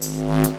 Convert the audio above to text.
you